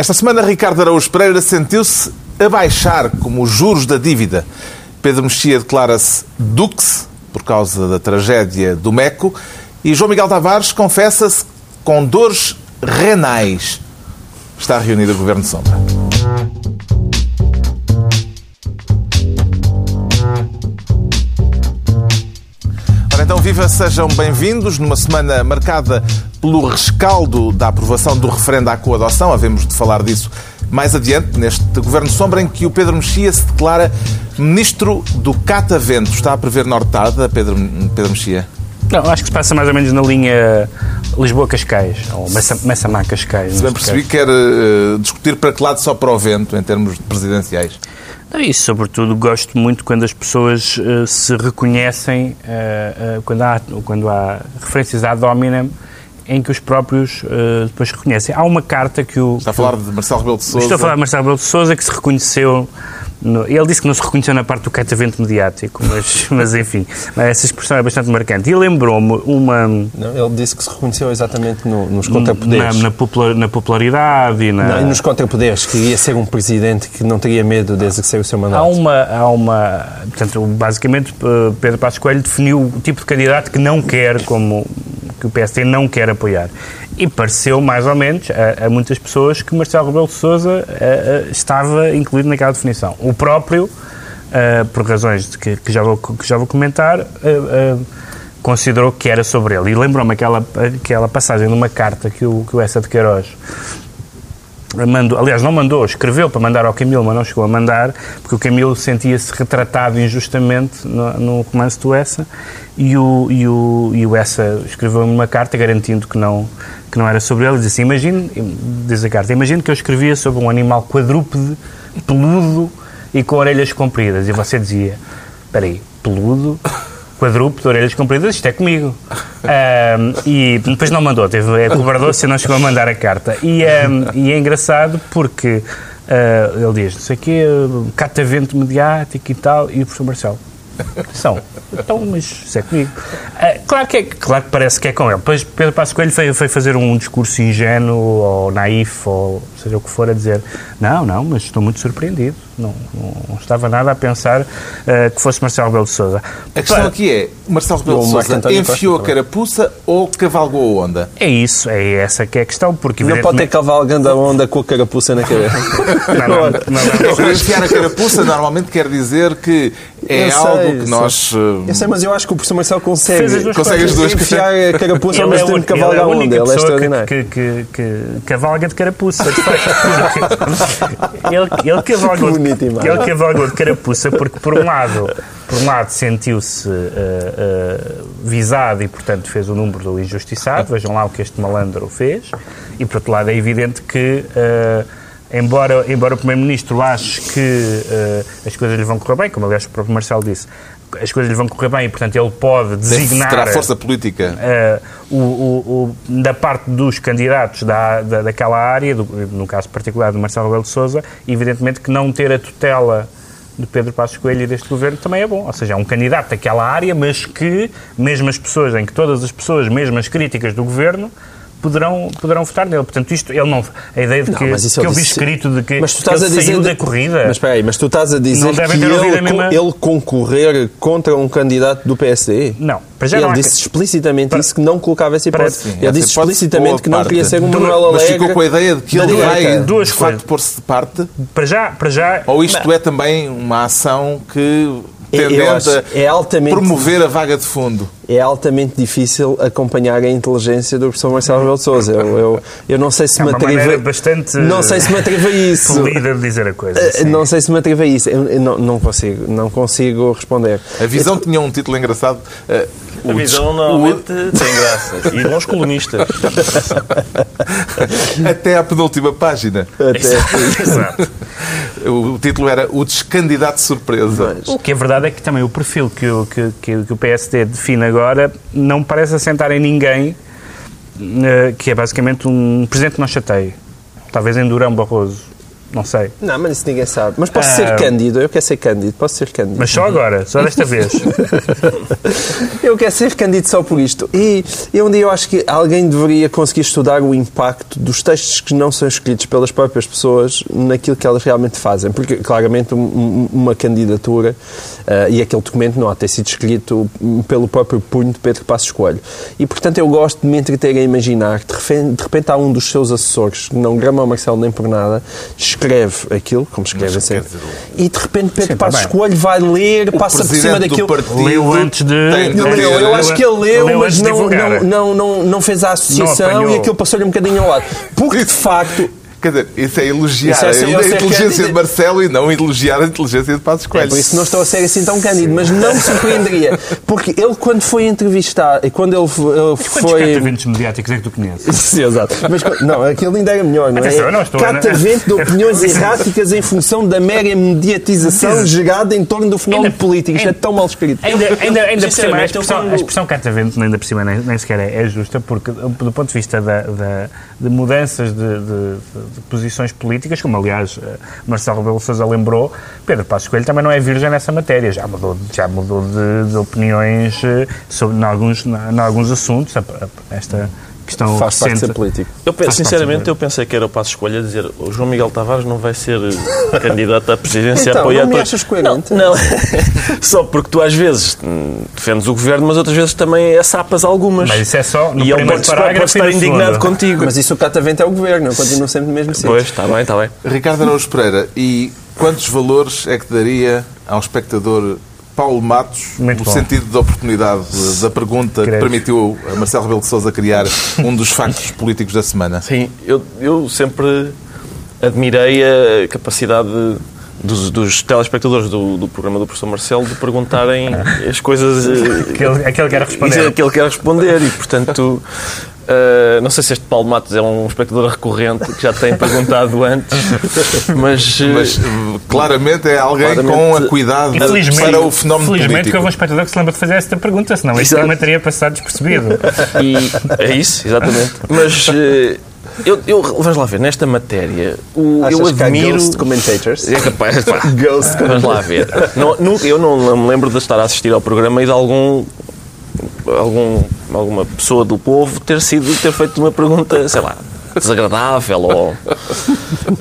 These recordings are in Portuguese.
Esta semana, Ricardo Araújo Pereira sentiu-se a baixar como os juros da dívida. Pedro Mexia declara-se dux por causa da tragédia do Meco e João Miguel Tavares confessa-se com dores renais. Está reunido o Governo de Sombra. Ora então, viva, sejam bem-vindos numa semana marcada pelo rescaldo da aprovação do referendo à coadoção. Havemos de falar disso mais adiante, neste Governo Sombra, em que o Pedro Mexia se declara Ministro do Catavento. Está a prever nortada, Pedro, Pedro Mexia? Não, acho que se passa mais ou menos na linha Lisboa-Cascais, ou Messamá-Cascais. Se bem percebi, quer uh, discutir para que lado só para o vento, em termos presidenciais. E, sobretudo, gosto muito quando as pessoas uh, se reconhecem, uh, uh, quando, há, quando há referências à Dominem, em que os próprios depois reconhecem. Há uma carta que o... Está a falar de Marcelo Rebelo de Sousa. Estou a falar de Marcelo Rebelo de Sousa, que se reconheceu no, ele disse que não se reconheceu na parte do catavento mediático, mas, mas enfim, essa expressão é bastante marcante. E lembrou-me uma. Não, ele disse que se reconheceu exatamente no, nos contrapoderes. Na, na, popular, na popularidade e, na... Não, e nos contrapoderes, que ia ser um presidente que não teria medo de exercer o seu mandato. Há uma. Há uma portanto, basicamente, Pedro Passos Coelho definiu o tipo de candidato que não quer, como que o PSD não quer apoiar. E pareceu, mais ou menos, a, a muitas pessoas que Marcelo Rebelo de Sousa estava incluído naquela definição. O próprio, uh, por razões que, que, já vou, que já vou comentar, considerou que era sobre ele. E lembrou-me aquela, aquela passagem numa carta que o, que o Essa de Queiroz mandou, aliás, não mandou, escreveu para mandar ao Camilo, mas não chegou a mandar, porque o Camilo sentia-se retratado injustamente no, no, romance do Essa, e o, e o, e o Essa escreveu uma carta garantindo que não, que não era sobre ele, e disse assim, imagine, diz a carta, imagine que eu escrevia sobre um animal quadrúpede, peludo e com orelhas compridas, e você dizia, espera aí, peludo quadrúpede, orelhas compridas, isto é comigo. Um, e depois não mandou, teve, é cobrador-se e não chegou a mandar a carta. E, um, e é engraçado porque uh, ele diz, não sei o quê, catavento mediático e tal, e o professor Marcelo. São. Então, mas isso é comigo. Uh, claro, que é, claro que parece que é com ele. Depois Pedro Passos Coelho foi, foi fazer um discurso ingênuo ou naif, ou seja o que for, a dizer não, não, mas estou muito surpreendido. Não, não estava nada a pensar uh, que fosse Marcelo Rebelo de Sousa. A questão aqui é, Marcelo Rebelo de Sousa enfiou a carapuça ou cavalgou a onda? É isso, é essa que é a questão. Porque, não pode ter cavalgando a onda com a carapuça na cabeça. não, não, não, não, não. Enfiar a carapuça normalmente quer dizer que é eu algo sei, que nós... Eu sei, mas eu acho que o professor Marcelo consegue, as duas consegue as duas enfiar a carapuça ao mesmo tempo que cavalga a onda. Ele é extraordinário. Que, que, que, cavalga de carapuça, de ele, ele cavalga ele cavalgou de carapuça porque, por um lado, por um lado sentiu-se uh, uh, visado e, portanto, fez o número do injustiçado. Vejam lá o que este malandro fez. E, por outro lado, é evidente que... Uh, embora, embora o Primeiro-Ministro ache que uh, as coisas lhe vão correr bem, como aliás o próprio Marcelo disse, as coisas lhe vão correr bem e, portanto, ele pode designar... Terá força política. Uh, o, o, o, da parte dos candidatos da, da, daquela área, do, no caso particular do Marcelo Rebelo de Sousa, evidentemente que não ter a tutela de Pedro Passos Coelho e deste governo também é bom. Ou seja, é um candidato daquela área, mas que, mesmo as pessoas, em que todas as pessoas, mesmo as críticas do governo, poderão, poderão votar nele. Portanto, isto, ele não, a ideia de que, não, que eu vi escrito de que, mas tu estás ele a dizer saiu de, da corrida... Mas espera aí, mas tu estás a dizer que ele, mesma... ele concorrer contra um candidato do PSD? Não. Já ele disse que... explicitamente para... isso que não colocava essa hipótese. Sim, ele disse explicitamente que não queria ser um Manuel Alegre... Mas ficou com a ideia de que ele vai, duas de facto, pôr-se de parte? Para já, para já... Ou isto não. é também uma ação que tendente é altamente, promover a vaga de fundo. É altamente difícil acompanhar a inteligência do professor Marcelo Rebelo de Sousa. Eu, eu, eu, não sei se é me atrevo... bastante não sei se me atrevo a isso. de dizer a coisa. Assim. Não sei se me atrevo a isso. Eu, não, não, consigo, não consigo responder. A visão tinha um título engraçado. Uh, a visão normalmente tem graça. E bons colunistas. Até à penúltima página. Até. Exato. O título era O Descandidato Surpresa. Mas... O que é verdade é que também o perfil que o, que, que o PSD define agora não parece assentar em ninguém, eh, que é basicamente um presidente que não chateia. Talvez em Durão Barroso. Não sei. Não, mas isso ninguém sabe. Mas posso Ah. ser cândido, eu quero ser cândido, posso ser cândido. Mas só agora, só desta vez. Eu quero ser cândido só por isto. E e um dia eu acho que alguém deveria conseguir estudar o impacto dos textos que não são escritos pelas próprias pessoas naquilo que elas realmente fazem. Porque, claramente, um- um- uma candidatura ah, e aquele documento não há de ter sido escrito pelo próprio punho de Pedro Passos Coelho. E, portanto, eu gosto de me entreter a imaginar que, de repente, de repente há um dos seus assessores, que não grama ao Marcelo nem por nada, escreve aquilo, como escreve Mas, sempre, dizer, e, de repente, Pedro Sim, tá Passos. Coelho vai ler, passa por cima daquilo... Leu antes de- leu, eu acho que ele leu, Leu mas não, não, não, não, não fez a associação e aquilo passou-lhe um bocadinho ao lado. Porque, de facto, Quer dizer, isso é elogiar Isso é ser- a inteligência é- de Marcelo e não elogiar a inteligência de Passos é Coelho. por isso não estou a ser assim tão cândido, mas não me surpreenderia. Porque ele, quando foi entrevistar, e quando ele, ele Quantos foi. cataventos mediáticos é que tu conheces? Sim, exato. Mas, não, aquele ainda era melhor, não é? Atenção, não estou a- Catavento de opiniões erráticas em função da mera mediatização gerada em torno do fenómeno Ainda- político. Isto é ainda- tão mal escrito. Ainda, ainda, ainda por cima, a expressão, a expressão catavento, ainda por cima, nem, nem sequer é, é justa, porque do ponto de vista da, da- de mudanças de, de- de- posições políticas, como aliás eh, Marcelo Rebelo Sousa lembrou, Pedro Passos Coelho também não é virgem nessa matéria, já mudou, já mudou de, de opiniões eh, sobre, em, alguns, em alguns assuntos, esta questão Faz parte de recente. ser político. Eu, Faz parte sinceramente, eu pensei que era o passo escolha a dizer o João Miguel Tavares não vai ser eh, candidato à presidência Então, apoiado não me por- achas coerente? Não, não. só porque tu às vezes hum, defendes o governo, mas outras vezes também assapas algumas. Mas isso é só no e ele primeiro pode, parágrafo pode e estar indignado segundo. contigo. Mas isso o catavento é o governo, eu continuo sempre no mesmo sítio. Pois, está bem, está bem. Ricardo Araújo Pereira, e quantos valores é que daria ao espectador Paulo Matos Muito no bom. sentido da oportunidade da pergunta que Credo. permitiu a Marcelo Rebelo de Sousa criar um dos factos políticos da semana? Sim, eu, eu sempre admirei a capacidade dos, dos telespectadores do, do programa do professor Marcelo de perguntarem as coisas eh, Aquele, aquele que era e responder. que ele quer responder e, portanto, eh, não sei se este Paulo Matos é um espectador recorrente que já tem perguntado antes, mas, eh, Mas claramente é alguém Claramente- com a cuidado Infelizmente, para o fenómeno felizmente que político. houve um espectador que se lembra de fazer esta pergunta, senão este Exato. tema teria passado despercebido. E é isso, exatamente. Mas eh, eu, eu, vamos lá ver, nesta matéria, o, eu admiro. ghost commentators? É capaz, pá. Ghost Vamos lá ver. Não, nunca- eu não, não me lembro de estar a assistir ao programa e de algum. Algum, alguma pessoa do povo ter sido ter feito uma pergunta, sei lá, desagradável ou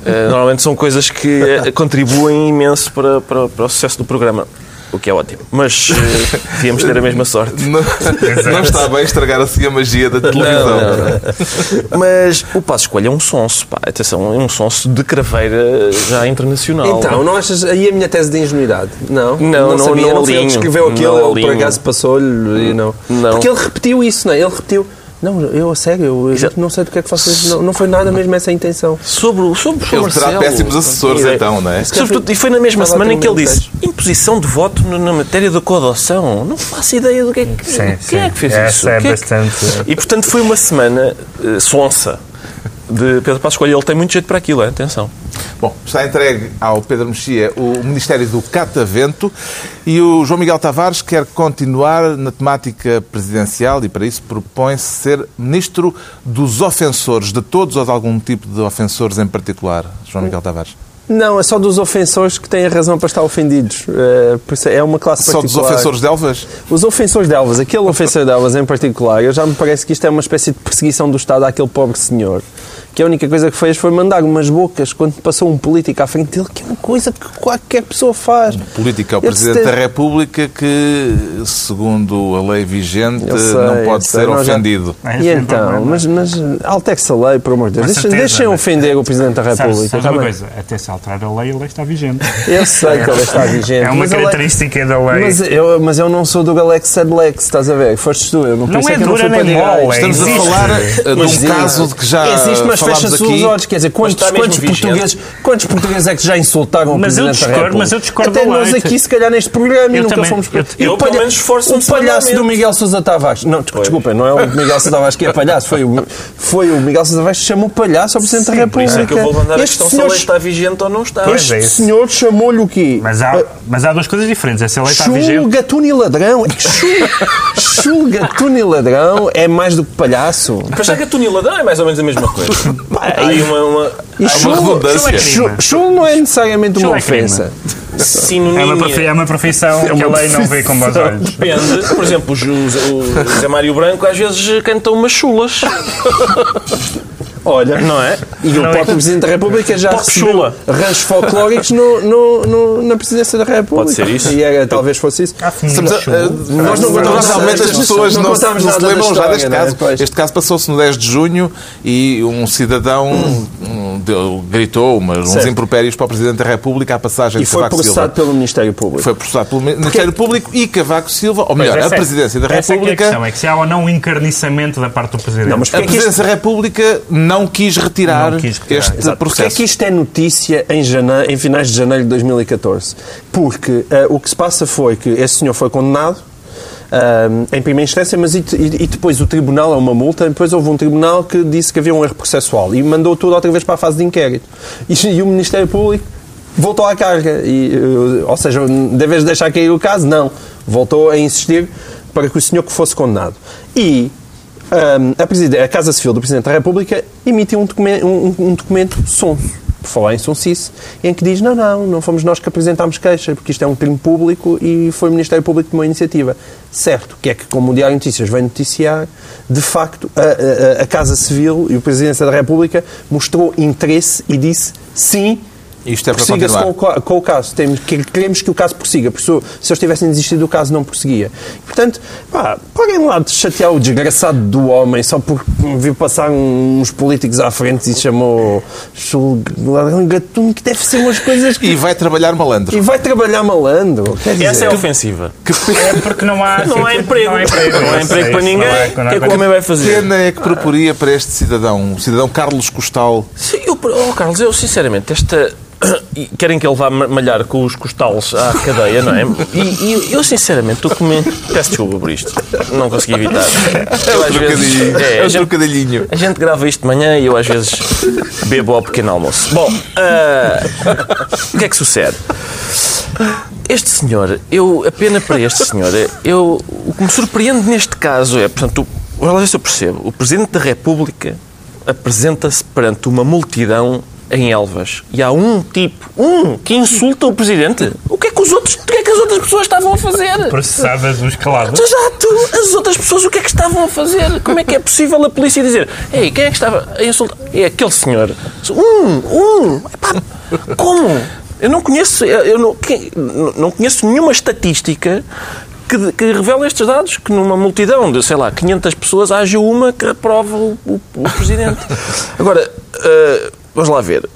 eh, normalmente são coisas que eh, contribuem imenso para, para, para o sucesso do programa, o que é ótimo. Mas eh, devíamos ter a mesma sorte. Não, não está bem estragar assim a magia da televisão. Não, não, não. Mas o Passo Escolha é um sonso, pá, atenção, é um sonso de craveira já internacional. Então, não achas aí a minha tese de ingenuidade? Não? Não, não- sabia, não não foi ele que alinho. escreveu aquilo, Não ele por acaso passou-lhe e não. Não. Porque ele repetiu isso, não é? Ele repetiu. Não, eu a sério, eu Exato. não sei do que é que vocês. Não, não foi nada mesmo essa a intenção. Sobre, o- sobre o Ele terá Marcelo. péssimos assessores, E- então, não é? Sobretudo, e foi na mesma semana em que ele disse imposição de voto na, matéria da coadoção. Não faço ideia do que é que, Sim, quem sim. é que fez Essa isso. é que- bastante- E portanto foi uma semana eh, sonsa de Pedro Passos Coelho. Ele tem muito jeito para aquilo, hein? atenção. Bom, está entregue ao Pedro Mexia o Ministério do Catavento e o João Miguel Tavares quer continuar na temática presidencial e para isso propõe-se ser Ministro dos Ofensores, de todos ou de algum tipo de ofensores em particular, João Miguel Tavares? Não, é só dos ofensores que têm a razão para estar ofendidos. É, por isso é uma classe Só dos particular. ofensores de Elvas? Os ofensores de Elvas, aquele ofensor de Elvas em particular, eu já me parece que isto é uma espécie de perseguição do Estado àquele pobre senhor. Que a única coisa que fez foi mandar umas bocas quando passou um político à frente dele, que é uma coisa que qualquer pessoa faz. Político é o Ele Presidente tem- da República que, segundo a lei vigente, sei, não pode sei, ser já- ofendido. É, E sem então, mas, mas altere-se a lei, por amor de Deus. Deixem, deixem ofender o Presidente da República. sabes tá uma coisa? Até se alterar a lei, a lei está vigente. Eu sei que ele está vigente. É uma mas a lei- característica da lei. Mas eu, mas eu não sou do Galex Sedlex, estás a ver? Foste tu, eu não, Não é que eu não dura fui para é Estamos a existe. falar eh, de um caso de que já Existe, mas fecha-se os olhos. Quer dizer, quantos, quantos, portugueses, quantos portugueses é que já insultaram Mas o eu Presidente da discordo, República? mas eu discordo Até nós aqui, se calhar, neste programa, e Eu nunca também- fomos... eu- E eu, o pelo palha- menos, esforço-me O palhaço do Miguel Sousa Tavares... Não, desculpem, não é o Miguel Sousa Tavares que é palhaço, foi o, foi o Miguel Sousa Tavares que chamou palhaço ao Presidente da Sim, por República. isso É que eu vou mandar a Este questão se a lei está vigente ou não está. Pois este é senhor chamou-lhe o quê? Mas há, mas há duas coisas diferentes. Essa lei está vigente. Chulga, e ladrão. É que chulga, tuna e ladrão é mais do que palhaço. Mas já que a tuniladão é mais ou menos a mesma coisa. Há aí uma, uma E uma chulo, redundância. chulo, chulo não é necessariamente uma é crime. ofensa. É sinonímia. uma, profi- é uma profissão que a lei não vê com bons olhos. Depende. Por exemplo, o José Mário Branco às vezes canta umas chulas. Olha, Não é? E o Não é próprio que- Presidente da República já recebeu chula. ranchos folclóricos no, no- no- na Presidência da República. Pode ser isso. E era, talvez fosse isso. Estamos a- a- Nós não contamos nada as pessoas não não, se- não se lembram já deste é? caso. Pois. Este caso passou-se no 10 de junho e um cidadão um, deu- gritou umas, uns impropérios para o Presidente da República à passagem E de foi Cavaco processado Silva. pelo Ministério Público. Foi processado pelo Ministério Público e Cavaco Silva, ou melhor, a é- Presidência da essa é que é a República. questão, é que se há ou não um encarniçamento da parte do Presidente. Não, mas A é Presidência da República não quis retirar, Não quis retirar, este Exato. Porquê é processo. que isto é notícia em, jane... em finais de janeiro de 2014? Porque eh, o que se passa foi que esse senhor foi condenado eh, em primeira instância, mas e, e- e depois o tribunal é uma multa, depois houve um tribunal que disse que havia um erro processual e mandou tudo outra vez para a fase de inquérito. E, e o Ministério Público voltou à carga. E, eh, ou seja, de vez de deixar cair o caso, não. Voltou a insistir para que o senhor que fosse condenado. E a, a Casa Civil do Presidente da República emitiu um, documen- um- um documento sonso, por falar em sonsice, em que diz, não, não, não fomos nós que apresentámos queixa, porque isto é um crime público e foi o Ministério Público que tomou a iniciativa. Certo, que é que, como o Diário de Notícias vem noticiar, de facto, a, a- a Casa Civil e o Presidente da República mostrou interesse e disse, sim, Isto é para continuar. com, com o caso. Temos, que- queremos que o caso prossiga. Porque se, se eles tivessem desistido, o caso não prosseguia. Portanto, pá, parem lá de chatear o desgraçado do homem só porque viu passar uns políticos à frente e chamou ladrão gatuno, que deve ser umas coisas que... E vai trabalhar malandro. E vai trabalhar malandro. Quer dizer, Essa é ofensiva. É porque não há, Não há emprego. Não há emprego, Não há emprego para ninguém. O que é que o homem vai Que fazer? pena é que proporia para este cidadão, o cidadão Carlos Costal, Sim, eu, oh, Carlos, eu sinceramente, esta. Querem que ele vá ma- malhar com os costales à cadeia, não é? E, e eu sinceramente estou comendo. Peço desculpa por isto. Não consegui evitar. Eu, às trocadilho. é, É a um gente- trocadilhinho. A gente grava isto de manhã e eu às vezes bebo ao pequeno almoço. Bom, ah, o que é que sucede? Este senhor, eu, a pena para este senhor, é- eu, o que me surpreende neste caso é, portanto, o, olha se eu percebo, o Presidente da República apresenta-se perante uma multidão em Elvas e há um tipo, um, que insulta o Presidente. O que é que os outros, o que é que as outras pessoas estavam a fazer? Processadas os calados. Exato! As outras pessoas o que é que estavam a fazer? Como é que é possível a polícia dizer Ei, quem é que estava a insultar? É aquele senhor. Um! Um! Epá, como? Eu não conheço, eu não, não conheço nenhuma estatística que, que revela estes dados, que numa multidão de, sei lá, 500 pessoas haja uma que reprova o, o- o Presidente. Agora, ah, vamos lá ver.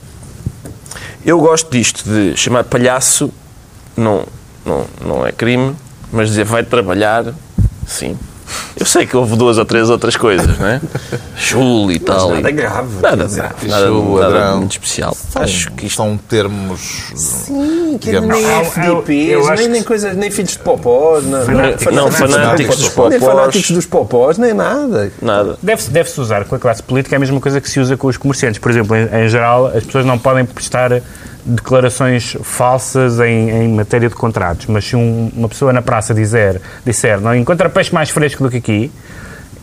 Eu gosto disto de chamar palhaço, não, não, não é crime, mas dizer vai trabalhar, sim. Eu sei que houve duas ou três outras coisas, não é? Chulo e tal. nada e- grave. Nada, nada, nada, Chulo, nada ladrão. muito especial. Acho que isto são termos. Sim, que Digamos. nem FDPs, nem, nem coisas, nem filhos de popós, não, Fanáticos. Não, fanáticos dos Nem popós. fanáticos dos popós, nem nada. nada. Deve-se deve usar com a classe política a mesma coisa que se usa com os comerciantes. Por exemplo, em, em geral, as pessoas não podem prestar declarações falsas em, em matéria de contratos, mas se um- uma pessoa na praça dizer, disser não encontra peixe mais fresco do que aqui,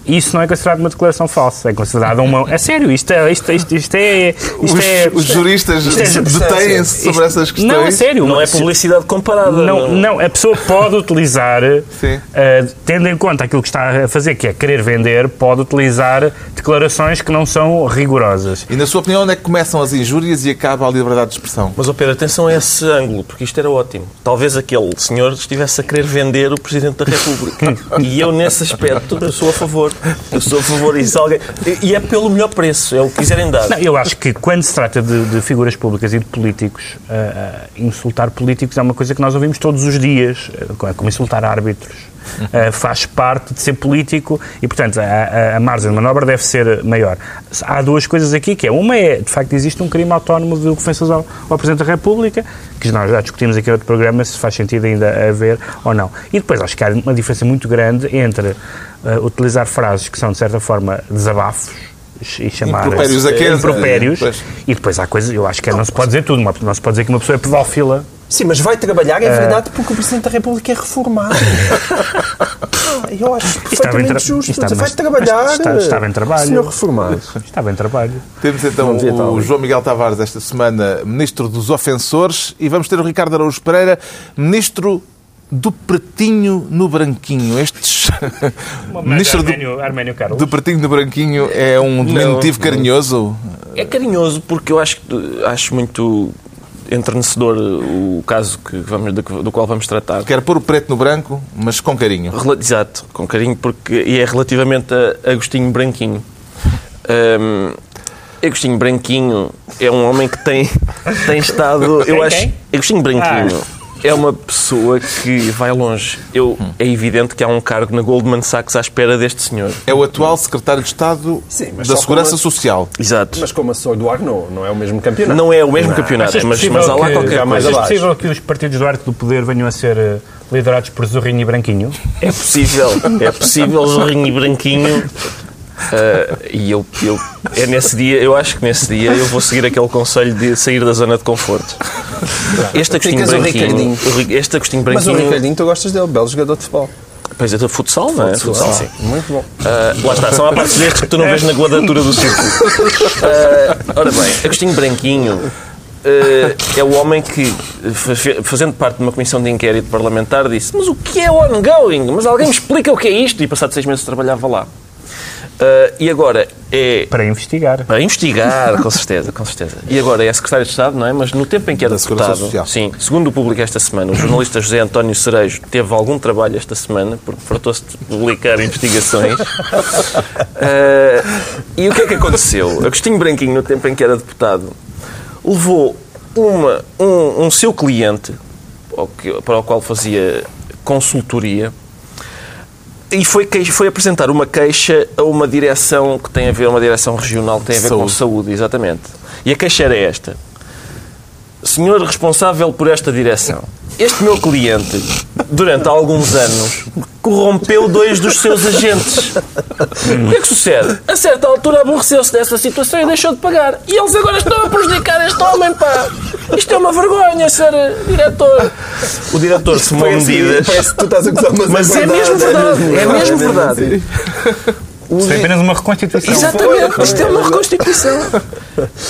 isso não é considerado uma declaração falsa, é considerado uma... É sério, isto é... Isto, isto, isto é, isto Os, é os juristas é- detêm-se sobre essas questões. Não, é sério. Não é publicidade comparada. Não, não, a pessoa pode utilizar, eh, tendo em conta aquilo que está a fazer, que é querer vender, pode utilizar declarações que não são rigorosas. E na sua opinião, onde é que começam as injúrias e acaba a liberdade de expressão? Mas, ó Pedro, atenção a esse ângulo, porque isto era ótimo. Talvez aquele senhor estivesse a querer vender o Presidente da República. e eu, nesse aspecto, eu sou a favor. Eu sou a favor disso. Alguém... E é pelo melhor preço, é o que quiserem dar. Não, eu acho que quando se trata de, de figuras públicas e de políticos, ah, insultar políticos é uma coisa que nós ouvimos todos os dias, ah, como insultar árbitros. Ah, faz parte de ser político e, portanto, a, a- a margem de manobra deve ser maior. Há duas coisas aqui, que é, uma é, de facto, existe um crime autónomo de ofensas ao, ao Presidente da República, que nós já discutimos aqui em outro programa, se faz sentido ainda haver ou não. E depois acho que há uma diferença muito grande entre ah, utilizar frases que são, de certa forma, desabafos e chamar Impropérios a quem? impropérios Pois. e depois há coisas, eu acho que não se pode dizer tudo, não se pode dizer que uma pessoa é pedófila Sim, mas vai trabalhar, é verdade, porque o Presidente da República é reformado. Eu acho perfeitamente justo. estava- vai trabalhar. mas está- estava em trabalho. Senhor reformado. Estava em trabalho. Temos então o. João Miguel Tavares esta semana, Ministro dos Ofensores, e vamos ter o Ricardo Araújo Pereira, Ministro do Pretinho no Branquinho. Estes. Ministro do, Arménio, Arménio Carlos. do Pretinho no Branquinho é um diminutivo carinhoso? É carinhoso porque eu acho, que- acho muito entrenecedor o caso que vamos, do, qual vamos tratar. Quer pôr o preto no branco, mas com carinho. Exato, com carinho, porque e é relativamente a Agostinho Branquinho. Hum, Agostinho Branquinho é um homem que tem, tem estado. Eu acho. Agostinho Branquinho é uma pessoa que vai longe. Eu, é evidente que há um cargo na Goldman Sachs à espera deste senhor. É o atual Secretário de Estado Sim, mas da Segurança a- Social. Exato. Mas como a Sor do Arnaud, não é o mesmo campeonato. Não é o mesmo campeonato, Achas mas, possível mas há lá que- qualquer coisa. Abaixo. possível que os partidos do arco do poder venham a ser eh, liderados por Zorrinho e Branquinho? É possível, é possível, Zorrinho e Branquinho. Ah, e eu, eu, é nesse dia, eu acho que nesse dia eu vou seguir aquele conselho de sair da zona de conforto. Este Agostinho Ficas Branquinho, este Agostinho Mas o Branquinho, Ricardinho, tu gostas dele, belo jogador de futebol. pois é, do futsal, não é? Futsal, sim. Muito bom. Ah, lá está, são a partes destes que tu não vês na quadratura do círculo. Ah, ora bem, Agostinho Branquinho ah, é o homem que, fazendo parte de uma comissão de inquérito parlamentar, disse: Mas o que é ongoing? Mas alguém me explica o que é isto? E passado seis meses trabalhava lá. Ah, e agora é. Para investigar. Para investigar, com certeza, com certeza. E agora é secretário de Estado, não é? Mas no tempo em que era Da deputado, Social. sim, segundo o público esta semana, o jornalista José António Cerejo teve algum trabalho esta semana, porque fartou-se de publicar investigações. Ah, e o que é que aconteceu? Agostinho Branquinho, no tempo em que era deputado, levou uma, um, um seu cliente, para o qual fazia consultoria, e foi, foi apresentar uma queixa a uma direção que tem a ver, uma direção regional que tem a ver com Saúde. saúde, exatamente. E a queixa era esta. Senhor responsável por esta direção, este meu cliente, durante alguns anos, corrompeu dois dos seus agentes. O que é que sucede? A certa altura aborreceu-se dessa situação e deixou de pagar. E eles agora estão a prejudicar este homem, pá! Isto é uma vergonha, ser eh, diretor. O diretor tomou Parece- medidas. Parece que tu estás a gozar, mas, Mas é mesmo verdade, é mesmo assim. verdade. O Isto é apenas uma reconstituição. Exatamente, isto é uma reconstituição.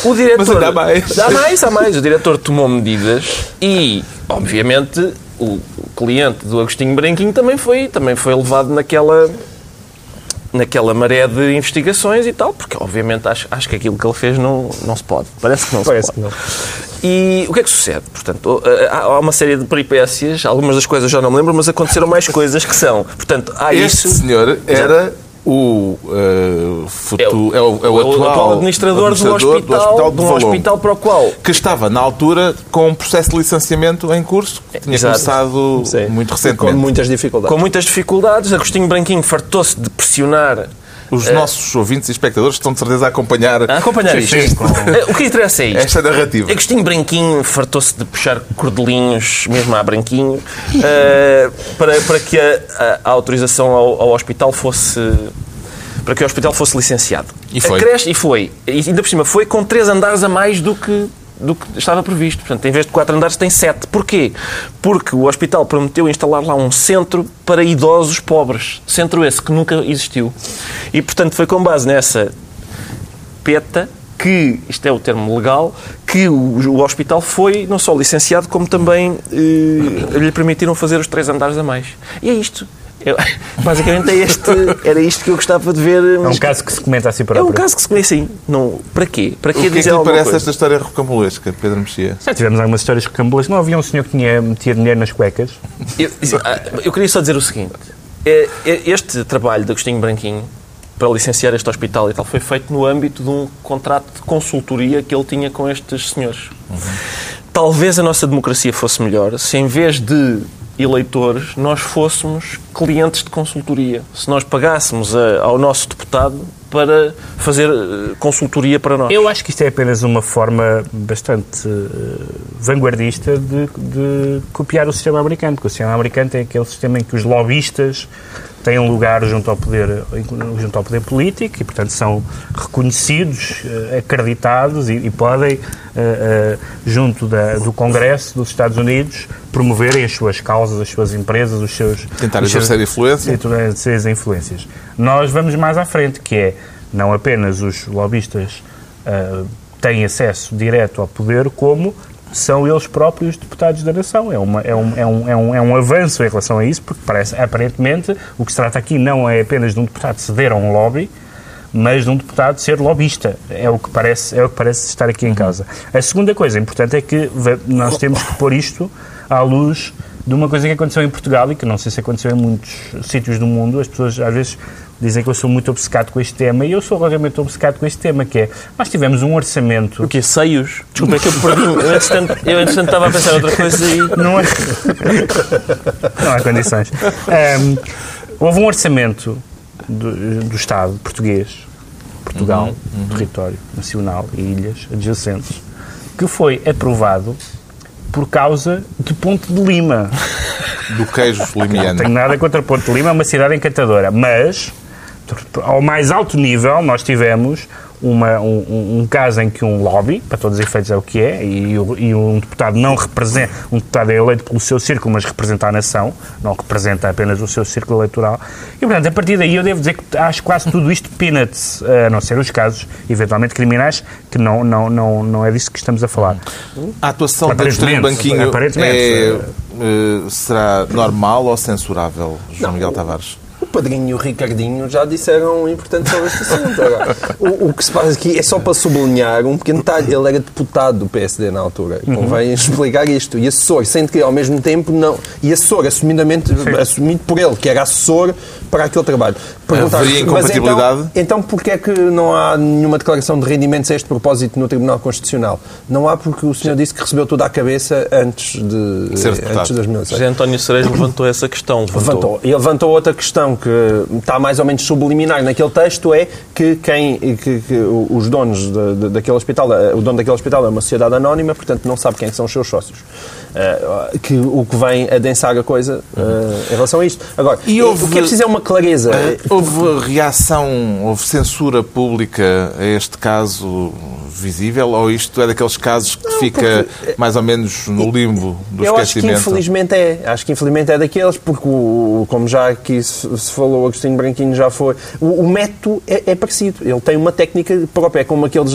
O diretor. Mas ainda há mais. Há mais, há mais. O diretor tomou medidas e, obviamente, o cliente do Agostinho Branquinho também foi, também foi levado naquela naquela maré de investigações e tal, porque obviamente acho, acho que aquilo que ele fez não, não se pode. Parece que não Parece se que pode. não. E o que é que sucede? Portanto, há há uma série de peripécias, algumas das coisas já não me lembro, mas aconteceram mais coisas que são. Portanto, há Este isso. senhor era o, eh, futu- é o, é o atual, administrador, do administrador hospital, de um hospital para o qual que estava na altura com um processo de licenciamento em curso, que tinha Exato. começado Sim. muito Com recentemente. muitas dificuldades. com muitas dificuldades, Agostinho Branquinho fartou-se de pressionar Os nossos ouvintes e espectadores estão de certeza a acompanhar a acompanhar isto. Eh, O que interessa é isto. esta narrativa. Agostinho Branquinho fartou-se de puxar cordelinhos, mesmo a Branquinho, eh, para, para que a, a- a autorização ao, ao hospital fosse. para que o hospital fosse licenciado. E foi. A creche, e foi. E ainda por cima foi com três andares a mais do que, do que estava previsto. Portanto, em vez de quatro andares, tem sete. Porquê? Porque o hospital prometeu instalar lá um centro para idosos pobres. Centro esse que nunca existiu. E, portanto, foi com base nessa PETA, que, isto é o termo legal, que o, o hospital foi não só licenciado, como também eh, lhe permitiram fazer os três andares a mais. E é isto. Eu- basicamente é este, era isto que eu gostava de ver. É um caso que se comenta assim É próprio. um caso que se conhece assim. Não, para quê? Para O quê que é que dizer lhe alguma parece coisa? esta história rocambolesca, Pedro Mexia? Já tivemos algumas histórias recambulas. Não havia um senhor que tinha, metia dinheiro nas cuecas? Eu, ah, eu queria só dizer o seguinte. É- é- Este trabalho de Agostinho Branquinho para licenciar este hospital e tal foi feito no âmbito de um contrato de consultoria que ele tinha com estes senhores. Talvez a nossa democracia fosse melhor se em vez de eleitores nós fôssemos clientes de consultoria. Se nós pagássemos a- ao nosso deputado para fazer eh, consultoria para nós. Eu acho que isto é apenas uma forma bastante eh, vanguardista de, de copiar o sistema americano, porque o sistema americano tem aquele sistema em que os lobistas têm lugar junto ao poder, junto ao poder político e, portanto, são reconhecidos, eh, acreditados e, e podem, uh, uh, junto da, do Congresso dos Estados Unidos, promoverem as suas causas, as suas empresas, os seus... Tentar exercer influência. Exercer influências. Nós vamos mais à frente, que é não apenas os lobistas têm acesso direto ao poder, como são eles próprios deputados da nação. É, uma, é, um, é, um, é, um, é um avanço em relação a isso, porque parece, aparentemente, o que se trata aqui não é apenas de um deputado ceder a um lobby, mas de um deputado ser lobista. É o que parece, é o que parece estar aqui em causa. A segunda coisa importante é que nós temos que pôr isto à luz de uma coisa que aconteceu em Portugal e que não sei se aconteceu em muitos sítios do mundo. As pessoas às vezes dizem que eu sou muito obcecado com este tema e eu sou relativamente obcecado com este tema, que é, nós tivemos um orçamento... O quê? Seios? Desculpa, é que eu perdi eu entretanto, eu entretanto estava a pensar outra coisa e... Não, é... não há condições. Um, houve um orçamento do, do Estado português, Portugal, uhum, uhum. território nacional e ilhas adjacentes, que foi aprovado por causa de Ponte de Lima. Do queijo limiano. Não tenho nada contra Ponte de Lima, é uma cidade encantadora, mas ao mais alto nível, nós tivemos uma, um, um, caso em que um lobby, para todos os efeitos é o que é, e, e, um deputado não representa, um deputado é eleito pelo seu círculo, mas representa a nação, não representa apenas o seu círculo eleitoral. E, portanto, a partir daí eu devo dizer que acho quase tudo isto peanuts, a não ser os casos, eventualmente criminais, que não, não, não, não é disso que estamos a falar. A atuação da do banquinho é, uh, será normal ou censurável, João não, Miguel Tavares? Padrinho e o Ricardinho já disseram importante sobre este assunto. Agora, o, o, que se faz aqui é só para sublinhar um pequeno detalhe. Ele era deputado do PSD na altura. E convém uhum. explicar isto. E assessor, sendo que ao mesmo tempo não. E assessor, assumidamente, assumido por ele, que era assessor para aquele trabalho. Haveria incompatibilidade? Então, então porquê é que não há nenhuma declaração de rendimentos a este propósito no Tribunal Constitucional? Não há porque o senhor disse que recebeu tudo à cabeça antes de, Ser antes de 2006. José António Cerejo levantou essa questão. Levantou. levantou. E levantou outra questão que está mais ou menos subliminar naquele texto é que quem que, que os donos de, de, daquele hospital, o dono daquele hospital é uma sociedade anónima, portanto não sabe quem são os seus sócios. Uh, que o que vem a densar a coisa uh, em relação a isto. Agora, e houve, o que é preciso é uma clareza. Houve reação, houve censura pública a este caso visível ou isto é daqueles casos que não, fica porque, mais ou menos no limbo do eu esquecimento? Acho que infelizmente é. Acho que infelizmente é daqueles, porque o, como já aqui se, falou, o Agostinho Branquinho já foi, o, o método é, é, parecido. Ele tem uma técnica própria, é como aqueles,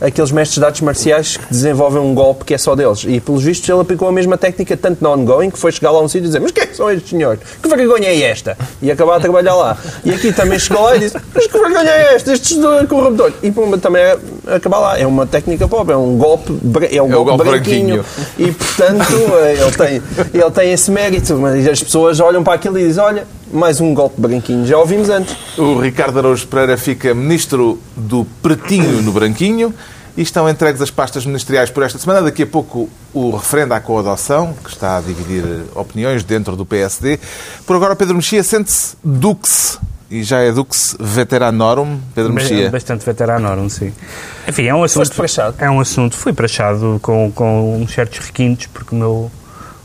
aqueles mestres de artes marciais que desenvolvem um golpe que é só deles. E pelos vistos ele aplicou a mesma técnica tanto na ongoing, que foi chegar lá a um sítio e dizer mas quem é são estes senhores? Que vergonha é esta? E acabar a trabalhar lá. E aqui também chegou lá e disse mas que vergonha é esta? Estes corruptores. E pum, também é, acabar lá. É uma técnica própria, é um golpe, é um é golpe, golpe branquinho. branquinho. E portanto ele tem, ele tem esse mérito. Mas as pessoas olham para aquilo e dizem olha, mais um golpe branquinho. Já ouvimos antes. O Ricardo Araújo Pereira fica ministro do Pretinho no Branquinho e estão entregues as pastas ministeriais por esta semana. Daqui a pouco o referendo à coadoção, que está a dividir opiniões dentro do PSD. Por agora, Pedro Mexia sente-se dux e já é dux veteranorum, Pedro Mexia. Bastante veteranorum, sim. Enfim, é um assunto... É um assunto... Fui prachado com, com certos requintes, porque o meu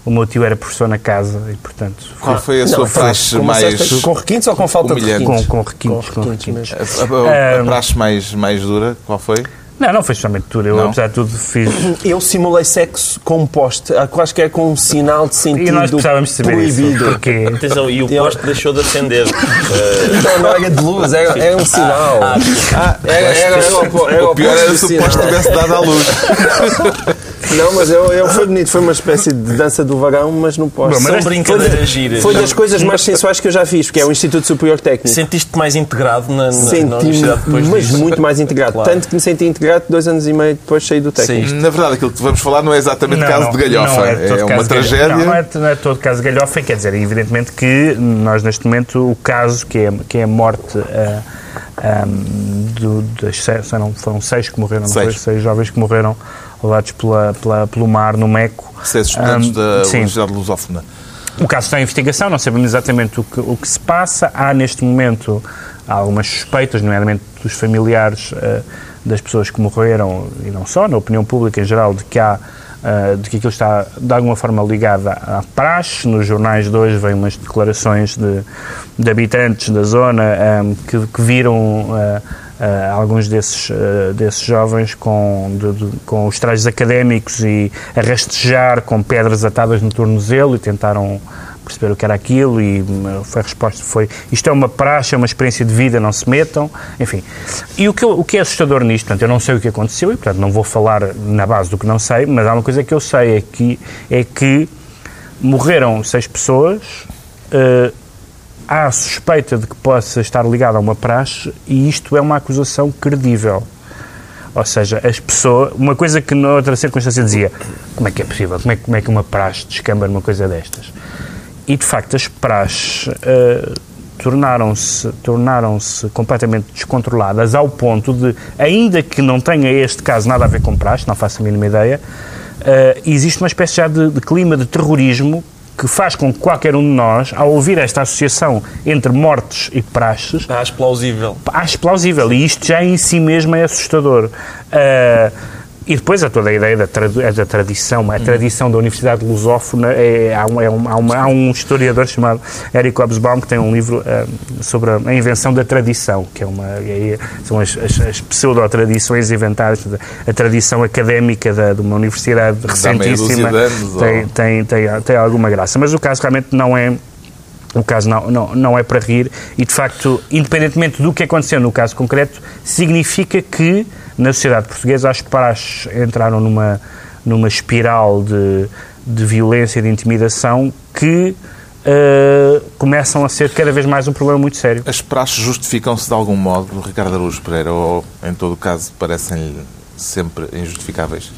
o meu tio era professor na casa e, portanto... Qual foi a sua praxe mais... Com requintes ou com falta humilhante? de requintes? Com, com requintes. Com requintes, com requintes. A, a, a praxe mais, mais dura, qual foi? Não, não foi justamente tudo. Eu, não. apesar de tudo, fiz. Eu simulei sexo com poste. Acho que é com um sinal de sentido. E nós precisávamos saber proibido. isso. Porque... Atenção, e o poste deixou de acender. Não, não era de luz, era, era um sinal. Ah, ah, era, era, era, o pior era se o poste tivesse dado à luz. Não, mas eu, eu, foi bonito. Foi uma espécie de dança do vagão, mas não posso. São brincadeiras giras. Foi das coisas mais sensuais que eu já fiz, porque é o Instituto Superior Técnico. Sentiste-te mais integrado na, na, Senti na universidade depois mas disso? muito mais integrado. Claro. Tanto que me senti integrado dois anos e meio depois saí do técnico. Sim. Na verdade, aquilo que vamos falar não é exatamente não, caso de galhofa. Não é, é uma tragédia. Não, não é, não é todo caso de galhofa. Quer dizer, evidentemente que nós, neste momento, o caso que é, que é a morte... Uh, um, do, das, foram, foram seis que morreram, seis. Foi, seis jovens que morreram levados pela, pela, pelo mar no Meco. Seis estudantes um, da Universidade Lusófona. O caso está em investigação, não sabemos exatamente o que, o que se passa. Há neste momento algumas suspeitas, nomeadamente dos familiares uh, das pessoas que morreram, e não só, na opinião pública em geral, de que há uh, de que aquilo está de alguma forma ligado à praxe. Nos jornais de hoje vêm umas declarações de, de habitantes da zona um, que, que, viram uh, Uh, alguns desses, uh, desses jovens com, de, de, com os trajes académicos e a rastejar com pedras atadas no tornozelo e tentaram perceber o que era aquilo e hum, foi a resposta foi isto é uma praxe, é uma experiência de vida, não se metam, enfim. E o que, o que é assustador nisto, portanto, eu não sei o que aconteceu e, portanto, não vou falar na base do que não sei, mas há uma coisa que eu sei é que, é que morreram seis pessoas, uh, há suspeita de que possa estar ligado a uma praxe e isto é uma acusação credível. Ou seja, as pessoas. Uma coisa que noutra circunstância dizia: como é que é possível? Como é, como é que uma praxe descamba numa coisa destas? E de facto, as praxes uh, tornaram-se tornaram completamente descontroladas ao ponto de, ainda que não tenha este caso nada a ver com praxe, não faço a mínima ideia, uh, existe uma espécie já de, de clima de terrorismo que faz com que qualquer um de nós, ao ouvir esta associação entre mortes e praxes... Acho plausível. Acho plausível. E isto já em si mesmo é assustador. Uh, e depois há toda a ideia da, tradu da tradição, a tradição da Universidade Lusófona, é, há, um, é há, uma, há, um historiador chamado Eric Hobsbawm que tem um livro uh, sobre a, invenção da tradição, que é uma, é, são as, as, as pseudo-tradições inventadas, a tradição académica da, de uma universidade recentíssima tem, tem, tem, tem alguma graça. Mas o caso realmente não é o caso não, não, não é para rir e, de facto, independentemente do que aconteceu no caso concreto, significa que na sociedade portuguesa as praxes entraram numa, numa espiral de, de violência e de intimidação que uh, começam a ser cada vez mais um problema muito sério. As praxes justificam-se de algum modo, Ricardo Araújo Pereira, ou, em todo o caso, parecem-lhe sempre injustificáveis?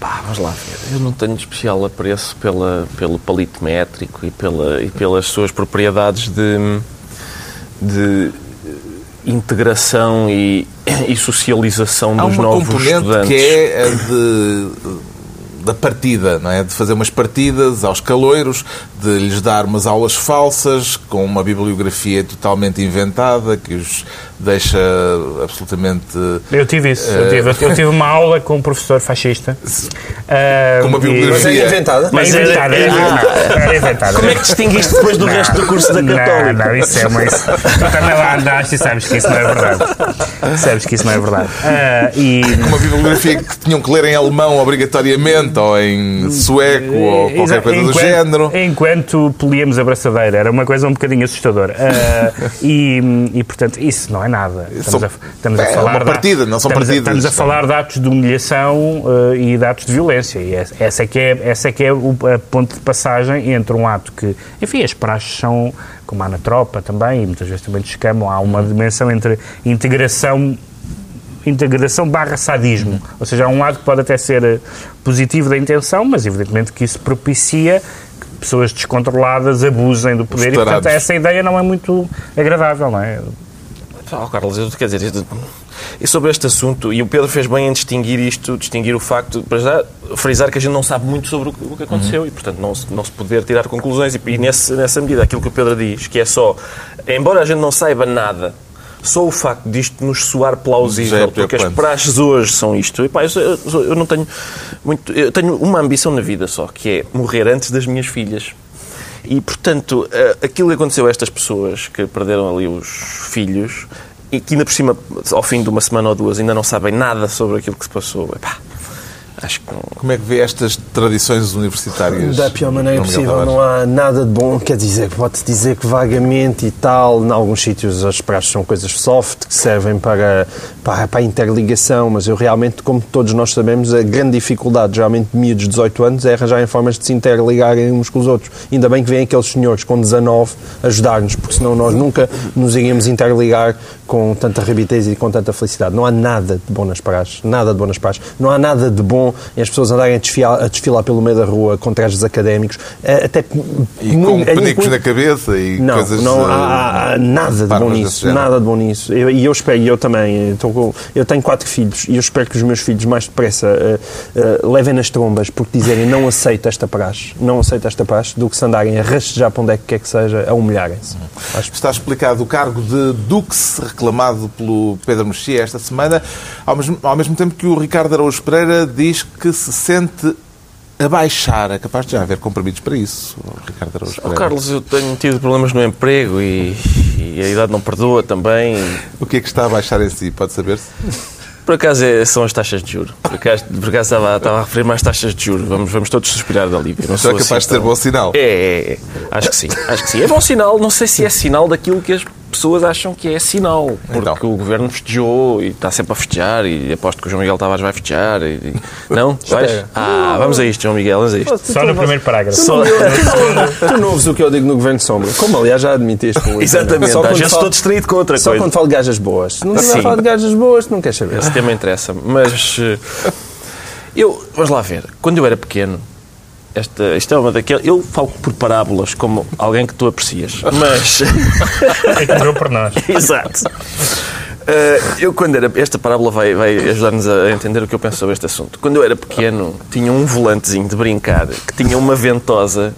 Pá, vamos lá ver. Eu não tenho especial apreço pela, pelo palito métrico e, pela, e pelas suas propriedades de, de integração e, e socialização dos novos estudantes. Há uma componente que é a de da partida, não é? De fazer umas partidas aos caloiros, de lhes dar umas aulas falsas com uma bibliografia totalmente inventada que os deixa absolutamente. Eu tive isso. Uh... Eu, tive, eu, tive, uma aula com um professor fascista. Uh, com uma bibliografia. Mas é inventada? Mas era, inventada. Era, era, era inventada. Como é que distinguiste depois do não, resto do curso da Católica? Não, não, isso é uma. Isso, tu também lá andaste e sabes que isso não é verdade. Sabes que isso não é verdade. Uh, e... Uma bibliografia que tinham que ler em alemão obrigatoriamente ou em sueco ou qualquer coisa enquanto, do género. Enquanto políamos a braçadeira, era uma coisa um bocadinho assustadora. Uh, e, e, portanto, isso não é nada. Estamos, a, estamos é, a falar. uma partida, não são estamos partidas. A, estamos a falar de atos de humilhação uh, e de atos de violência. E essa é que é, essa é, que é o ponto de passagem entre um ato que. Enfim, as praxes são, como há na tropa também, e muitas vezes também descamam, há uma dimensão entre integração integração barra sadismo. Ou seja, há um lado que pode até ser eh, positivo da intenção, mas evidentemente que isso propicia que pessoas descontroladas abusem do poder e, portanto, essa ideia não é muito agradável, não é? Oh, Carlos, eu, quer dizer, e sobre este assunto, e o Pedro fez bem em distinguir isto, distinguir o facto, para já, frisar que a gente não sabe muito sobre o que aconteceu uhum. e, portanto, não se, não se poder tirar conclusões. E, e nesse, nessa medida, aquilo que o Pedro diz, que é só, embora a gente não saiba nada, só o facto disto nos soar plausível, porque as praxes hoje são isto. E, pá, eu, eu não tenho muito. Eu tenho uma ambição na vida só, que é morrer antes das minhas filhas. E, portanto, eh, aquilo que aconteceu a estas pessoas que perderam ali os filhos e que ainda por cima, ao fim de uma semana ou duas, ainda não sabem nada sobre aquilo que se passou. Epá, Acho que... Como é que vê estas tradições universitárias? Da pior maneira possível, não há nada de bom. Quer dizer, pode-se dizer que vagamente e tal, em alguns sítios as praxes são coisas soft, que servem para, para, para, a interligação, mas eu realmente, como todos nós sabemos, a grande dificuldade, geralmente de miúdos de 18 anos, é arranjarem formas de se interligarem uns com os outros. Ainda bem que vêm aqueles senhores com 19 ajudar-nos, porque senão nós nunca nos iríamos interligar com tanta rapidez e com tanta felicidade. Não há nada de bom nas praxes, nada de bom nas praxes. Não há nada de bom em as pessoas andarem a desfilar, a desfilar pelo meio da rua com trajes académicos, eh, até e com penicos na cabeça e não, coisas não há, há nada de bom nisso, nada de bom nisso. E eu, eu, espero, e eu também, estou com, eu tenho quatro filhos e eu espero que os meus filhos mais depressa uh, uh, levem nas trombas porque dizerem não aceito esta praxe, não aceito esta praxe, do que se andarem a rastejar para onde é que quer que seja, a humilharem-se. Uhum. Está explicado o cargo de Dux reclamado pelo Pedro Mexia esta semana, ao mesmo, ao mesmo tempo que o Ricardo Araújo Pereira diz que se sente abaixar. É capaz de já haver compromissos para isso, Ricardo Araújo Oh. Carlos, eu tenho tido problemas no emprego e, e a idade não perdoa também. O que é que está a baixar em si? Pode saber-se? Por acaso é- são as taxas de juros. Por acaso, por acaso estava, estava a referir-me às taxas de juros. Vamos, vamos todos suspirar de alívio. Não é sou capaz assim de ser tão- bom sinal. É, é, é. Acho que sim. Acho que sim. É bom sinal. Não sei se é sinal daquilo que as pessoas acham que é sinal. Porque Então. o governo festejou e está sempre a festejar e aposto que o João Miguel Tavares vai festejar. E, Não? Vais? Ah, vamos a isto, João Miguel. Vamos a isto. Só no primeiro parágrafo. Só- Tu não ouves o que eu digo no Governo de Sombra. Como, aliás, já admitiste. Exatamente. Só Às vezes falo- estou distraído com outra Só coisa. quando falo de gajas boas. Se não a falar de gajas boas, tu não queres saber. Esse tema interessa-me. Mas eh, eu, vamos lá ver, quando eu era pequeno, esta, isto é uma daquelas. Eu falo por parábolas, como alguém que tu aprecias. Mas. É que por nós. Exato. Eh, eu, quando era. Esta parábola vai, vai ajudar-nos a entender o que eu penso sobre este assunto. Quando eu era pequeno, tinha um volantezinho de brincar que tinha uma ventosa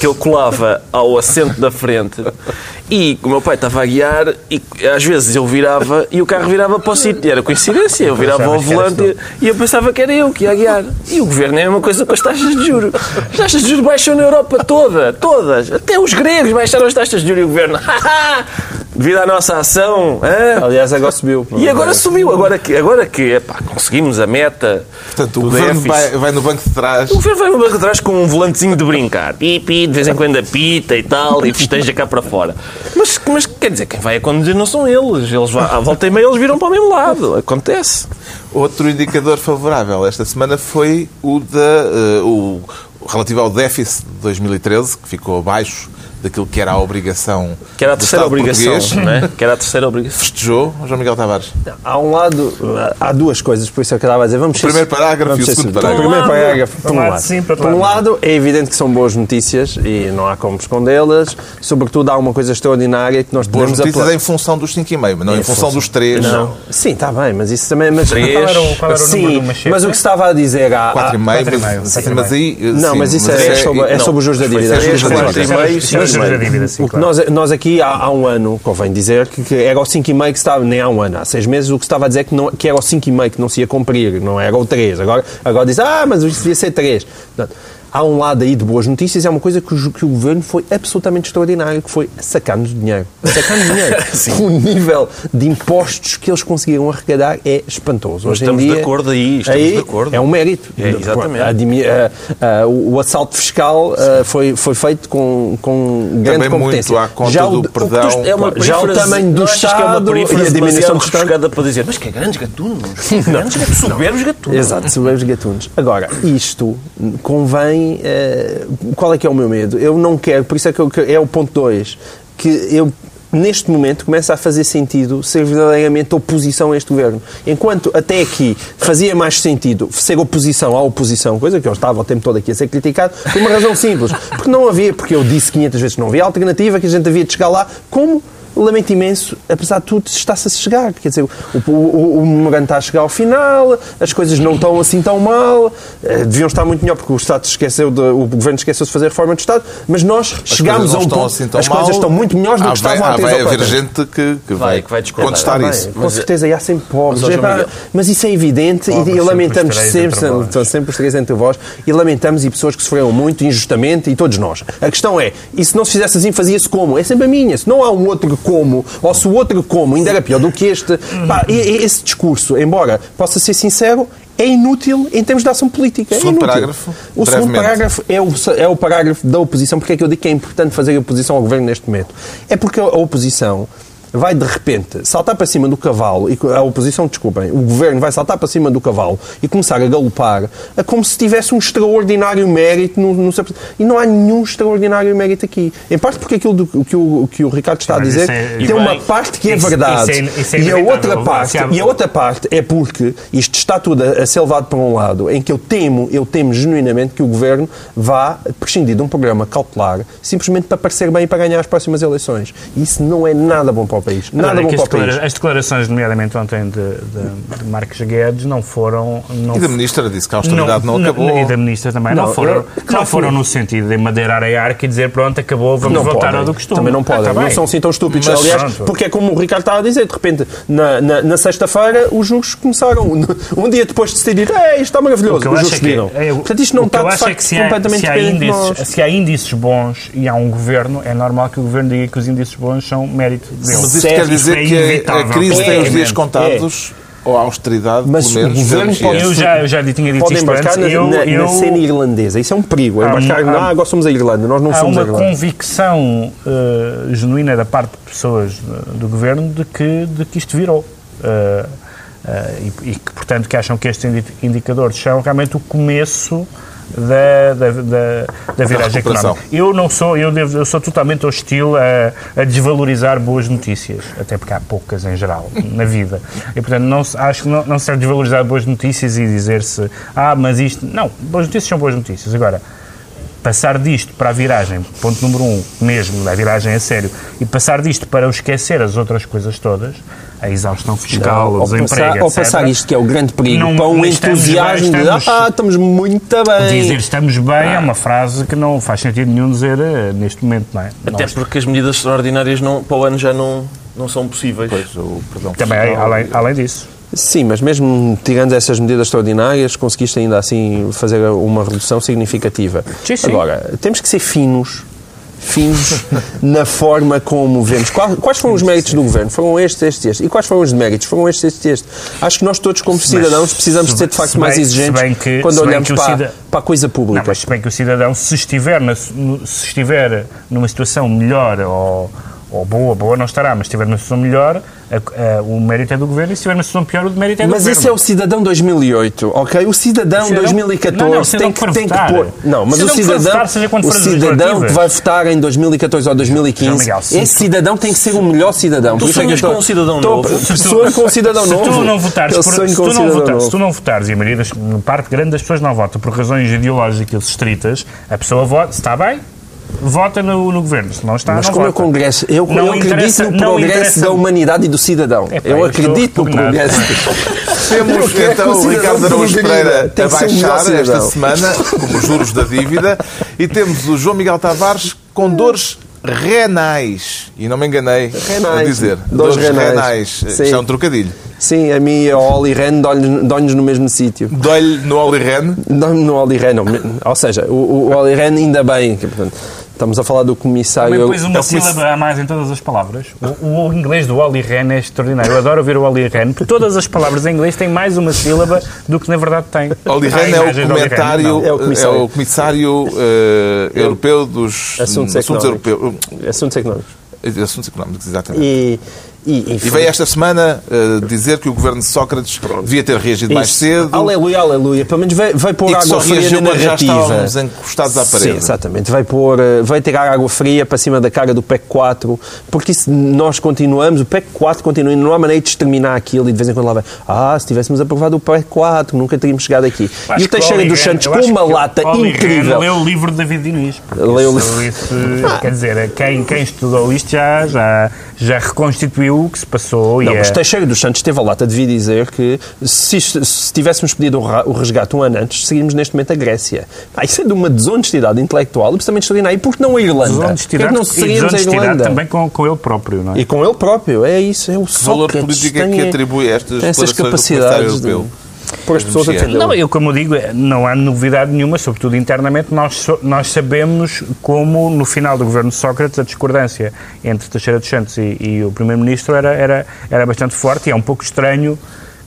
que eu colava ao assento da frente e o meu pai estava a guiar e às vezes eu virava e o carro virava para o sítio. Era coincidência, eu virava ao volante e eu pensava que era eu que ia guiar. E o governo é a mesma coisa com as taxas de juros. As taxas de juros baixam na Europa toda, todas. Até os gregos baixaram as taxas de juros e o governo. Devido à nossa ação. hã? Aliás, agora subiu. E agora subiu, agora que, agora que epá, conseguimos a meta Portanto, o do governo déficit. vai, vai no banco de trás. O governo vai no banco atrás com um volantezinho de brincar. Pi, pi, de vez em quando apita e tal, e festeja cá para fora. Mas, mas quer dizer, quem vai a conduzir não são eles. Eles vão, à volta e meia eles viram para o mesmo lado. Acontece. Outro indicador favorável esta semana foi o, da, eh, o relativo ao déficit de 2013, que ficou abaixo daquilo que era a obrigação Que era a terceira obrigação, português. não é? Que era a terceira obrigação. Festejou João Miguel Tavares. Há um lado, há duas coisas, por isso é que eu estava a dizer. Vamos O primeiro parágrafo vamos e o segundo parágrafo. O primeiro um parágrafo, por um lado sim, por um lado é evidente que são boas notícias e não há como escondê-las. Sobretudo, há uma coisa extraordinária que nós Boas podemos notícias apla- em função dos 5,5, mas não em, Em função, função- dos 3. Não. Sim, está bem, mas isso também. Mas, Três. Qual era o, qual era o Sim, número do Machete? mas o que se estava a dizer há. há- 4,5, quatro e meio, mas, e aí... Não, mas isso é, é- sobre, é os juros da dívida. É da sobre- dívida. Sim, claro. nós, nós aqui há, há um ano, convém dizer, que, que era o 5,5 que estava, nem há um ano, há seis meses, o que estava a dizer que, não, que era o 5,5 que não se ia cumprir, não era o 3. Agora, agora diz, ah, mas isto devia ser 3. Portanto, há um lado aí de boas notícias, é uma coisa que o, que o governo foi absolutamente extraordinário, que foi sacar-nos dinheiro. Sacar-nos dinheiro. o nível de impostos que eles conseguiram arrecadar é espantoso. Mas Hoje em estamos de dia, acordo aí, estamos de acordo. É um mérito. É, exatamente. A a- a- o assalto fiscal a, foi, foi feito com, com grande Também competência. muito à conta Já do o- perdão. É uma Já o tamanho do é Estado perífrase e a diminuição do Estado? para dizer, mas que grandes gatunos, grandes gatunos, soberbos gatunos. Exato, soberbos gatunos. Agora, isto convém. Eh, qual é que é o meu medo? Eu não quero, por isso é que, eu, que é o ponto 2, que eu. Neste momento começa a fazer sentido ser verdadeiramente oposição a este governo. Enquanto até aqui fazia mais sentido ser oposição à oposição, coisa que eu estava o tempo todo aqui a ser criticado, por uma razão simples. Porque não havia, porque eu disse 500 vezes que não havia alternativa, que a gente havia de chegar lá. Como lamento imenso, apesar de tudo, está-se a chegar. Quer dizer, o, o, o memorando está a chegar ao final, as coisas não estão assim tão mal, eh, deviam estar muito melhor porque o Estado esqueceu de, o Governo esqueceu de fazer a reforma do Estado, mas nós chegámos coisas a um estão ponto, assim tão as mal. coisas estão muito melhores do Ah, que vai, estavam há ah, três vai ou haver gente que, que Vai, vai, que vai contestar Ah, isso. bem, com certeza, e há sempre pobres. mas, Miguel. mas isso é evidente Pobres e, e sempre lamentamos sempre, sempre os três entre vós, e lamentamos e pessoas que sofreram muito injustamente e todos nós. A questão é, e se não se fizesse assim, fazia-se como? É sempre a minha. Se não há um outro como, ou se o outro como ainda era pior do que este, pá, esse discurso, embora possa ser sincero, é inútil em termos de ação política. É Segundo parágrafo, O segundo parágrafo é o, é o parágrafo da oposição. Porque é que eu digo que é importante fazer oposição ao governo neste momento? É porque a oposição vai de repente saltar para cima do cavalo, e a oposição, desculpem, o governo vai saltar para cima do cavalo e começar a galopar a como se tivesse um extraordinário mérito no, no E não há nenhum extraordinário mérito aqui. Em parte porque aquilo do, que, o, que o Ricardo está a dizer é- tem e uma bem, parte que é isso- verdade. isso é- isso é e a outra parte, e a outra parte é porque isto está tudo a, a ser levado para um lado em que eu temo, eu temo genuinamente que o governo vá prescindir de um programa cautelar simplesmente para parecer bem e para ganhar as próximas eleições. E isso não é nada bom para o país. Agora, Nada é bom para as, o país. as declarações, nomeadamente ontem, de, de, de Marcos Guedes, não foram. Não E da ministra disse que a austeridade não, acabou. E da ministra também. Não, Não, foram, eu- não foram não. no sentido de madeirar a arca e dizer pronto, acabou, vamos não voltar podem. ao do costume. Também não podem. Ah, tá não são assim tão estúpidos. Mas Aliás, pronto. porque é como o Ricardo estava a dizer, de repente, na, na, na sexta-feira, os juros começaram. Um dia depois de decidir, Ei, isto está maravilhoso, os juros é subiram. é, Portanto, isto não está, de é facto, completamente se há índices, se há índices bons e há um governo, é normal que o governo diga que os índices bons são mérito dele. Isto quer dizer é que a- crise tem os dias politicamente. contados, ou a austeridade, Mas pelo menos. o governo pode-. Eu já, eu já tinha dito Podem isto embarcar antes. na, eu, na, eu, na cena irlandesa. Isso é um perigo. É Há embarcar, há- ah, agora somos a Irlanda, nós não há somos a uma Irlanda. convicção eh, genuína da parte de pessoas eh, do governo de que, de que isto virou. Eh, eh, e, e que, portanto, que acham que estes indi- indicadores são realmente o começo da, da, da, da viragem económica. Eu não sou, eu, devo, eu sou totalmente hostil a, a desvalorizar boas notícias, até porque há poucas em geral na vida. E portanto não, acho que não, não se deve desvalorizar boas notícias e dizer-se, ah, mas isto. Não, boas notícias são boas notícias. Agora, passar disto para a viragem, ponto número um, mesmo, da viragem a sério, e passar disto para o esquecer as outras coisas todas, a exaustão fiscal, Não, o ou, desemprego, passar, ou passar isto que é o grande perigo Não- para um entusiasmo bem, de estamos- ah, estamos muito bem. Dizer estamos bem é uma frase que não faz sentido nenhum dizer eh, neste momento, não é? Até Nós- porque as medidas extraordinárias não, para o ano já não, não são possíveis. Pois, o perdão Também, fiscal. além, além disso. Sim, mas mesmo tirando essas medidas extraordinárias, conseguiste ainda assim fazer uma redução significativa. Sim, sim. Agora, temos que ser finos, finos na forma como vemos. Quais foram os méritos do governo? Foram estes, estes, estes. E quais foram os deméritos? Foram estes, estes, estes. Acho que nós todos, como cidadãos, precisamos se- ser de facto bem- mais exigentes que- quando olhamos para, para a coisa Não, pública. mas se bem que o cidadão, se estiver, na- se estiver numa situação melhor ou, ou boa, boa não estará, mas se estiver numa situação melhor, a- a- o mérito é do governo, e se estiver numa situação pior, o mérito é do Mas governo. esse é o cidadão 2008, ok? O cidadão, O cidadão- 2014 Não, não, o cidadão tem que tem que pôr. Não, mas O o cidadão que for cidadão, votar, o cidadão que vai votar em 2014 ou 2015, João Miguel, se esse tu- cidadão tem que ser o melhor cidadão. Isso é eu sonhas com um cidadão novo? Se tu- Sonho com um cidadão novo. tu se tu não votares, se tu não votares e a maioria das, parte grande das pessoas não vota por razões ideológicas estritas, a pessoa vota, se está bem, vota no, no governo, se não está, Mas não como é o vota. Congresso, eu, Não eu acredito no progresso da humanidade e do cidadão. Epá, eu eu estou acredito no progresso. Temos Eu quero então o Ricardo Araújo. Pereira a baixar esta cidadão. semana, como os juros da dívida, e temos o João Miguel Tavares com dores renais. E não me enganei a Renais. dizer. Dores Dores renais. renais. Sim. Isto é um trocadilho. Sim, a mim e a Oli Ren dói-nos no mesmo sítio. Dói-lhe no Olirene. Não no Oli Ren, não. Ou seja, o, o Oli Ren ainda bem. que, portanto, estamos a falar do comissário. Também pôs uma é o comiss- sílaba a mais em todas as palavras. O, o inglês do Oli Ren é extraordinário. Eu adoro ouvir o Oli Ren, porque todas as palavras em inglês têm mais uma sílaba do que na verdade tem. Olirene Há é o Olli Rehn, comentário. É o comissário. é o comissário eh, europeu dos Assuntos assuntos económicos. europeus. Assuntos económicos. Assuntos económicos, exatamente. E, e, E veio esta semana eh, dizer que o governo de Sócrates devia ter reagido mais Isso. cedo Aleluia, aleluia. Pelo menos vai, vai pôr e água fria na já narrativa. estávamos encostados à Sim, parede. exatamente. Vai, pôr, eh, vai tirar água fria para cima da cara do PEC 4, porque isso nós continuamos, o PEC 4 continua, e não há maneira de exterminar aquilo e de vez em quando lá vai, ah, se tivéssemos aprovado o PEC 4, nunca teríamos chegado aqui. Acho e o Teixeira dos Santos com uma lata incrível. leu o livro de David Diniz. Leu o isso, isso, quer dizer, quem, quem estudou isto já, já, já reconstituiu o que se passou. Não, e mas é- Teixeira dos Santos teve a lata de vir dizer que se, se tivéssemos pedido o resgate um ano antes, seguiríamos neste momento a Grécia. Ah, isso é de uma desonestidade intelectual absolutamente extraordinária. E por que não a Irlanda? Que desonestidade, não e seguiríamos a desonestidade Irlanda? também com, com ele próprio, não é? E com ele próprio, é isso, é o Que valor político é que atribui a estas essas declarações do capacidades de? Pôr as pessoas a defender. Não, eu como digo, não há novidade nenhuma, sobretudo internamente, nós, nós sabemos como no final do governo de Sócrates a discordância entre Teixeira dos Santos e, e o Primeiro-Ministro era, era, era bastante forte e é um pouco estranho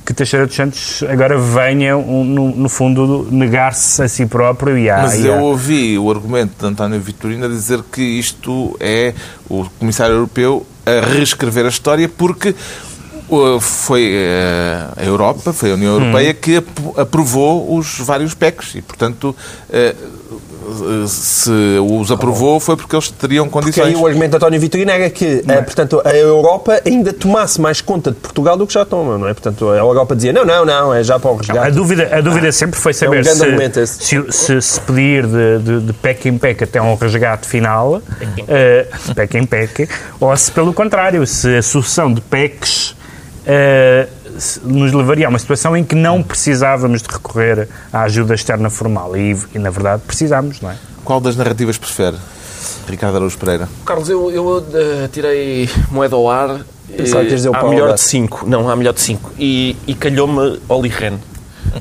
que Teixeira dos Santos agora venha, um, no, no fundo, negar-se a si próprio e a... Mas e eu ouvi o argumento de António Vitorino a dizer que isto é o comissário europeu a reescrever a história porque Foi eh, a Europa, foi a União Europeia que ap- aprovou os vários PECs e, portanto, eh, se os aprovou foi porque eles teriam Porque condições. aí o argumento de António Vitorino era que, eh, portanto, a Europa ainda tomasse mais conta de Portugal do que já toma, não é? Portanto, a Europa dizia, não, não, não, é já para o A resgate. dúvida, a dúvida sempre foi saber É um grande se, se, se, se pedir de, de, de PEC em PEC até um resgate final, eh, PEC em PEC, ou se pelo contrário, se a sucessão de PECs eh, nos levaria a uma situação em que não precisávamos de recorrer à ajuda externa formal. E, e, na verdade, precisamos, não é? Qual das narrativas prefere? Ricardo Araújo Pereira. Carlos, eu, eu eh, tirei moeda ao ar. Pensava que dizer o há Paulo melhor Alberto. de 5. Não, há melhor de 5. E, e calhou-me Oli Ren.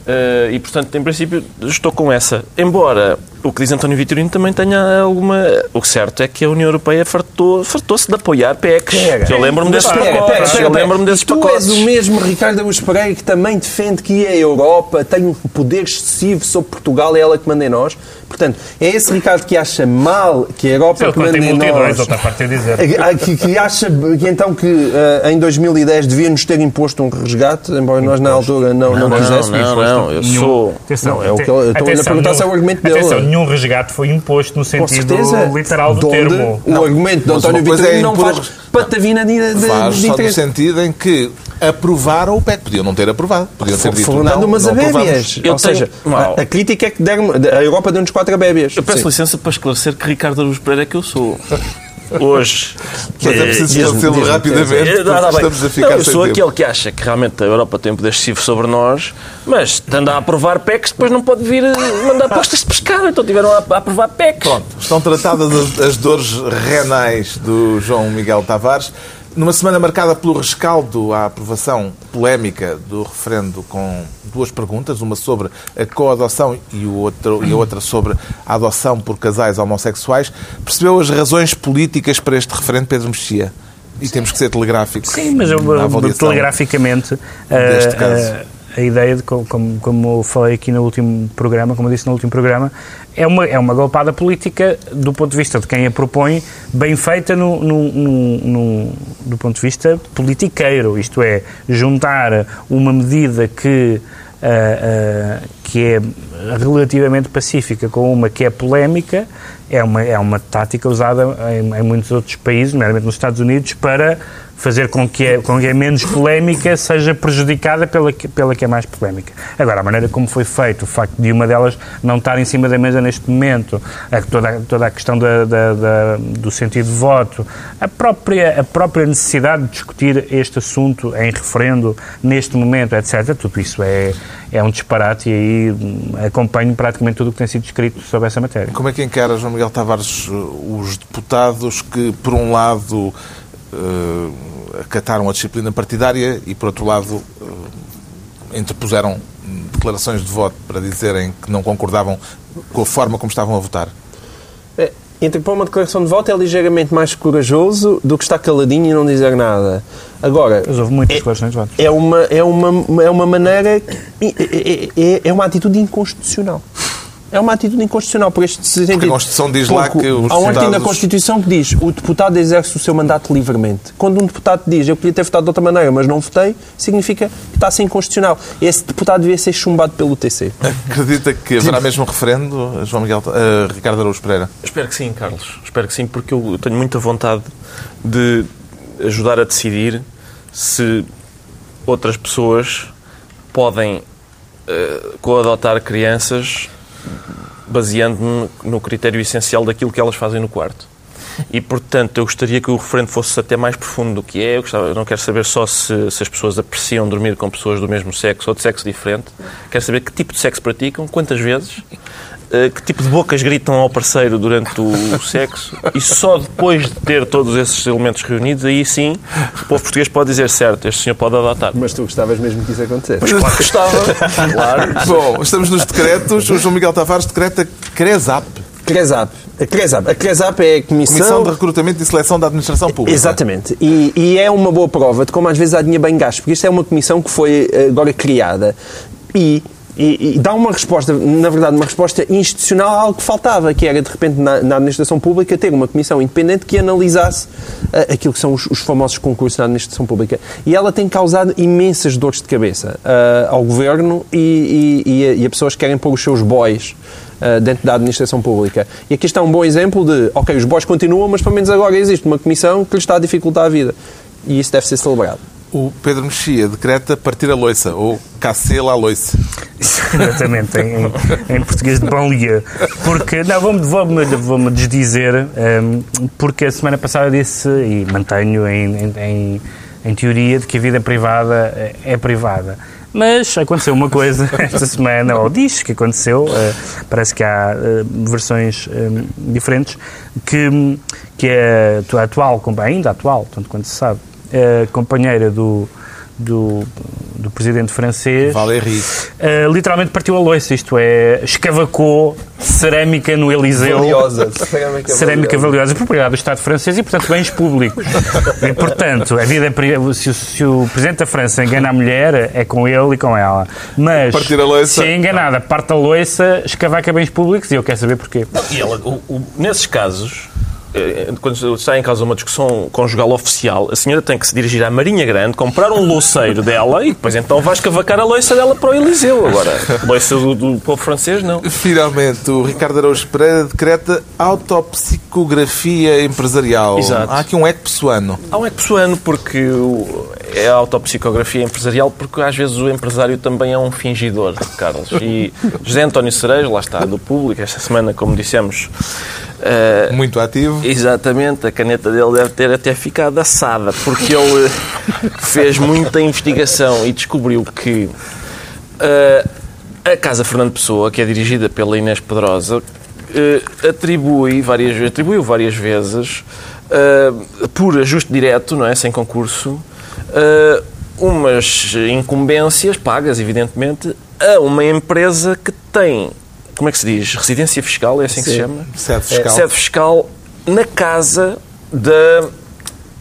Eh, e, portanto, em princípio, estou com essa. Embora o que diz António Vitorino também tenha alguma... O certo é que a União Europeia fartou- fartou-se de apoiar PECs. Pega. Eu lembro-me desses Pega, pacotes. pega, Eu pega. lembro-me desses tu pacotes. és o mesmo Ricardo Augusto Pereira que também defende que a Europa tem um poder excessivo sobre Portugal, é ela que manda em nós. Portanto, é esse Ricardo que acha mal que a Europa Ele que manda em nós... outra parte a dizer. Ah, Que, que acha que então que ah, em 2010 devia-nos ter imposto um resgate, embora nós na altura não, não, Não, quiséssemos. não, não, eu sou... Atenção, Não, é o que eu- eu estou-lhe a perguntar se é o argumento dele. Atenção, nenhum resgate foi imposto no sentido literal do termo. O argumento de António Vitorino é não impor- faz patavina de, de, Faz de só no sentido em que aprovaram o PEC. Podiam não ter aprovado. Podiam ter dito não, umas não abébias. Ou seja, a, a crítica é que a Europa deu-nos quatro abébias. Eu peço Sim. licença para esclarecer que Ricardo Araújo Pereira é que eu sou. Hoje. Mas é preciso diz-me, esclarecê-lo rapidamente. Estamos a ficar não, eu sou tempo. aquele que acha que realmente a Europa tem poder excessivo sobre nós, mas estando a aprovar PECs, depois não pode vir eh, mandar postas de pescado. Então tiveram a, aprovar PECs. Pronto, estão tratadas as, as dores renais do João Miguel Tavares. Numa semana marcada pelo rescaldo à aprovação polémica do referendo com duas perguntas, uma sobre a coadoção e, o outro, e a outra sobre a adoção por casais homossexuais, percebeu as razões políticas para este referendo, Pedro Mexia? E temos que ser telegráficos. Sim, mas eu, telegraficamente, deste a- caso. a, a ideia, de, co- como, como falei aqui no último programa, como disse no último programa, é uma, é uma golpada política do ponto de vista de quem a propõe, bem feita no, no- no- no- do ponto de vista politiqueiro, isto é, juntar uma medida que, ah, ah, que é relativamente pacífica com uma que é polémica, é uma, é uma tática usada em, em muitos outros países, nomeadamente nos Estados Unidos, para fazer com que, a, com que a menos polémica seja prejudicada pela que, pela que é mais polémica. Agora, a maneira como foi feito, o facto de uma delas não estar em cima da mesa neste momento, a, toda, toda a questão da, da- da- do sentido de voto, a própria, a própria necessidade de discutir este assunto em referendo neste momento, etc., tudo isso é, é um disparate e aí hum, acompanho praticamente tudo o que tem sido escrito sobre essa matéria. Como é que encara, João Miguel Tavares, uh, os deputados que, por um lado, uh, acataram a disciplina partidária e, por outro lado, uh, interpuseram declarações de voto para dizerem que não concordavam com a forma como estavam a votar? É, Interpor uma declaração de voto é ligeiramente mais corajoso do que estar caladinho e não dizer nada. Agora, Mas houve muitas É- declarações de voto. é uma, é uma, é uma maneira. que- É, é- é uma atitude inconstitucional. É uma atitude inconstitucional por este sentido. a Constituição diz lá que os Há um artigo na deputados- Constituição que diz o deputado exerce o seu mandato livremente. Quando um deputado diz eu podia ter votado de outra maneira, mas não votei, significa que está a ser inconstitucional. Esse deputado devia ser chumbado pelo TC. Acredita que haverá mesmo referendo, João Miguel, uh, Ricardo Araújo Pereira? Espero que sim, Carlos. Espero que sim, porque eu tenho muita vontade de ajudar a decidir se outras pessoas podem eh, coadotar crianças baseando-me no critério essencial daquilo que elas fazem no quarto. E, portanto, eu gostaria que o referendo fosse até mais profundo do que é. Eu, gostava, eu não quero saber só se, se as pessoas apreciam dormir com pessoas do mesmo sexo ou de sexo diferente. Quero saber que tipo de sexo praticam, quantas vezes, que tipo de bocas gritam ao parceiro durante o sexo. E só depois de ter todos esses elementos reunidos, aí sim, o povo português pode dizer certo, este senhor pode adotar. Mas tu gostavas mesmo que isso acontecesse. Claro que gostava. Claro. Bom, estamos nos decretos. O João Miguel Tavares decreta CRESAP, CRESAP. A CRESAP. A CRESAP é a Comissão... Comissão de Recrutamento e Seleção da Administração Pública. Exatamente. E, e é uma boa prova de como às vezes há dinheiro bem gasto, porque isto é uma comissão que foi eh, agora criada e e, e dá uma resposta, na verdade, uma resposta institucional a algo que faltava, que era, de repente, na, na administração pública, ter uma comissão independente que analisasse uh, aquilo que são os, os, famosos concursos na administração pública. E ela tem causado imensas dores de cabeça uh, ao governo e, e, e, a, e a pessoas que querem pôr os seus boys uh, dentro da administração pública. E aqui está um bom exemplo de, ok, os boys continuam, mas pelo menos agora existe uma comissão que lhes está a dificultar a vida. E isso deve ser celebrado. O Pedro Mexia decreta partir a loiça, ou cacela a loiça. Exatamente, em, em, português de banlieue. Porque, não, vou-me vou vou desdizer, um, ehm, porque a semana passada disse, e mantenho em, em, em teoria, de que a vida privada é privada. Mas aconteceu uma coisa esta semana, ou diz que aconteceu, uh, parece que há uh, versões um, diferentes, que, que é a atual, ainda atual, tanto quanto se sabe, uh, companheira do, do, do presidente francês, Valéry. Uh, literalmente partiu a loiça, isto é, escavacou cerâmica no Eliseu. Valiosa. Cerâmica, cerâmica valiosa. valiosa. propriedade do Estado francês e, portanto, bens públicos. e, portanto, a vida, é se, se, o presidente da França engana a mulher, é com ele e com ela. Mas, se é enganada, parte a loiça, escavaca bens públicos e eu quero saber porquê. E ela, o, o, nesses casos, quando está em causa uma discussão conjugal oficial, a senhora tem que se dirigir à Marinha Grande, comprar um louceiro dela e depois então vais cavacar a loiça dela para o Eliseu. Agora, loiça do, do povo francês, não. Finalmente, o Ricardo Araújo Pereira decreta autopsicografia empresarial. Exato. Há aqui um eco pessoano. Há um eco pessoano porque é a autopsicografia empresarial porque às vezes o empresário também é um fingidor, Carlos. E José António Cerejo, lá está, do público, esta semana, como dissemos, Uh, Muito ativo. Exatamente, a caneta dele deve ter até ficado assada, porque ele fez muita investigação e descobriu que uh, a Casa Fernando Pessoa, que é dirigida pela Inês Pedrosa, atribui várias, atribuiu várias vezes, por ajuste direto, não é, sem concurso, umas incumbências pagas, evidentemente, a uma empresa que tem como é que se diz? Residência fiscal, é assim que Sim. se chama? Sede fiscal. É, sede fiscal na casa da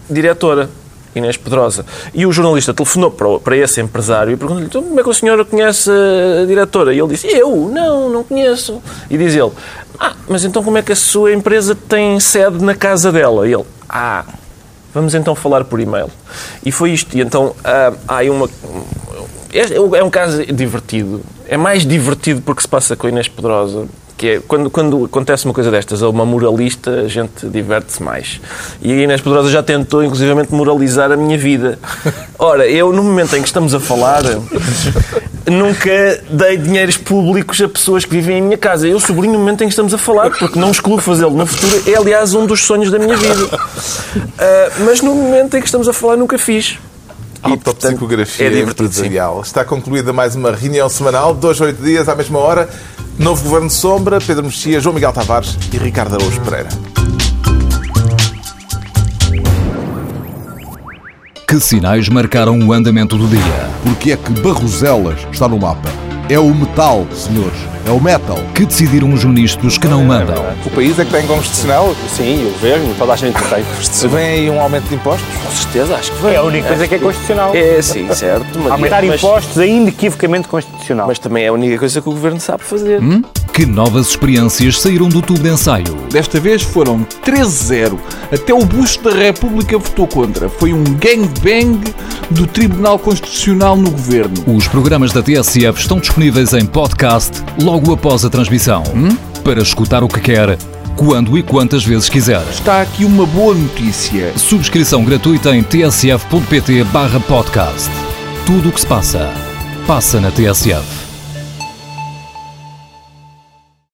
diretora. Inês Pedrosa. E o jornalista telefonou para, para esse empresário e perguntou-lhe então, como é que a senhora conhece a diretora? E ele disse, eu? Não, não conheço. E diz ele, ah, mas então como é que a sua empresa tem sede na casa dela? E ele, ah, vamos então falar por e-mail. E foi isto. E então ah, há aí uma... É, é um caso divertido é mais divertido porque se passa com a Inês Pedrosa, que é quando, quando acontece uma coisa destas a uma moralista, a gente diverte-se mais. E a Inês Pedrosa já tentou, inclusivamente, moralizar a minha vida. Ora, eu, no momento em que estamos a falar, nunca dei dinheiros públicos a pessoas que vivem em minha casa. Eu sublinho no momento em que estamos a falar, porque não excluo fazê-lo no futuro. É, aliás, um dos sonhos da minha vida. Uh, mas no momento em que estamos a falar, nunca fiz. Autopsicografia é empresarial. Está concluída mais uma reunião semanal, dois, oito dias, à mesma hora. Novo Governo de Sombra, Pedro Mexia, João Miguel Tavares e Ricardo Araújo Pereira. Que sinais marcaram o andamento do dia? Porque é que Barroselas está no mapa? É o metal, senhores. É o metal. Que decidiram os ministros que não mandam. O país é que tem constitucional? Sim, o governo, toda a gente tem constitucional. Vem aí um aumento de impostos? Com certeza, acho que vem. É a única coisa que é constitucional. É, sim, certo. Mas, Aumentar mas, impostos é inequivocamente constitucional. Mas também é a única coisa que o governo sabe fazer. Hum? Que novas experiências saíram do tubo de ensaio? Desta vez foram 13-0. Até o busto da República votou contra. Foi um gangbang do Tribunal Constitucional no governo. Os programas da TSF estão disponíveis em podcast logo após a transmissão. Hum? Para escutar o que quer, quando e quantas vezes quiser. Está aqui uma boa notícia. Subscrição gratuita em tsf.pt/podcast. Tudo o que se passa, passa na TSF.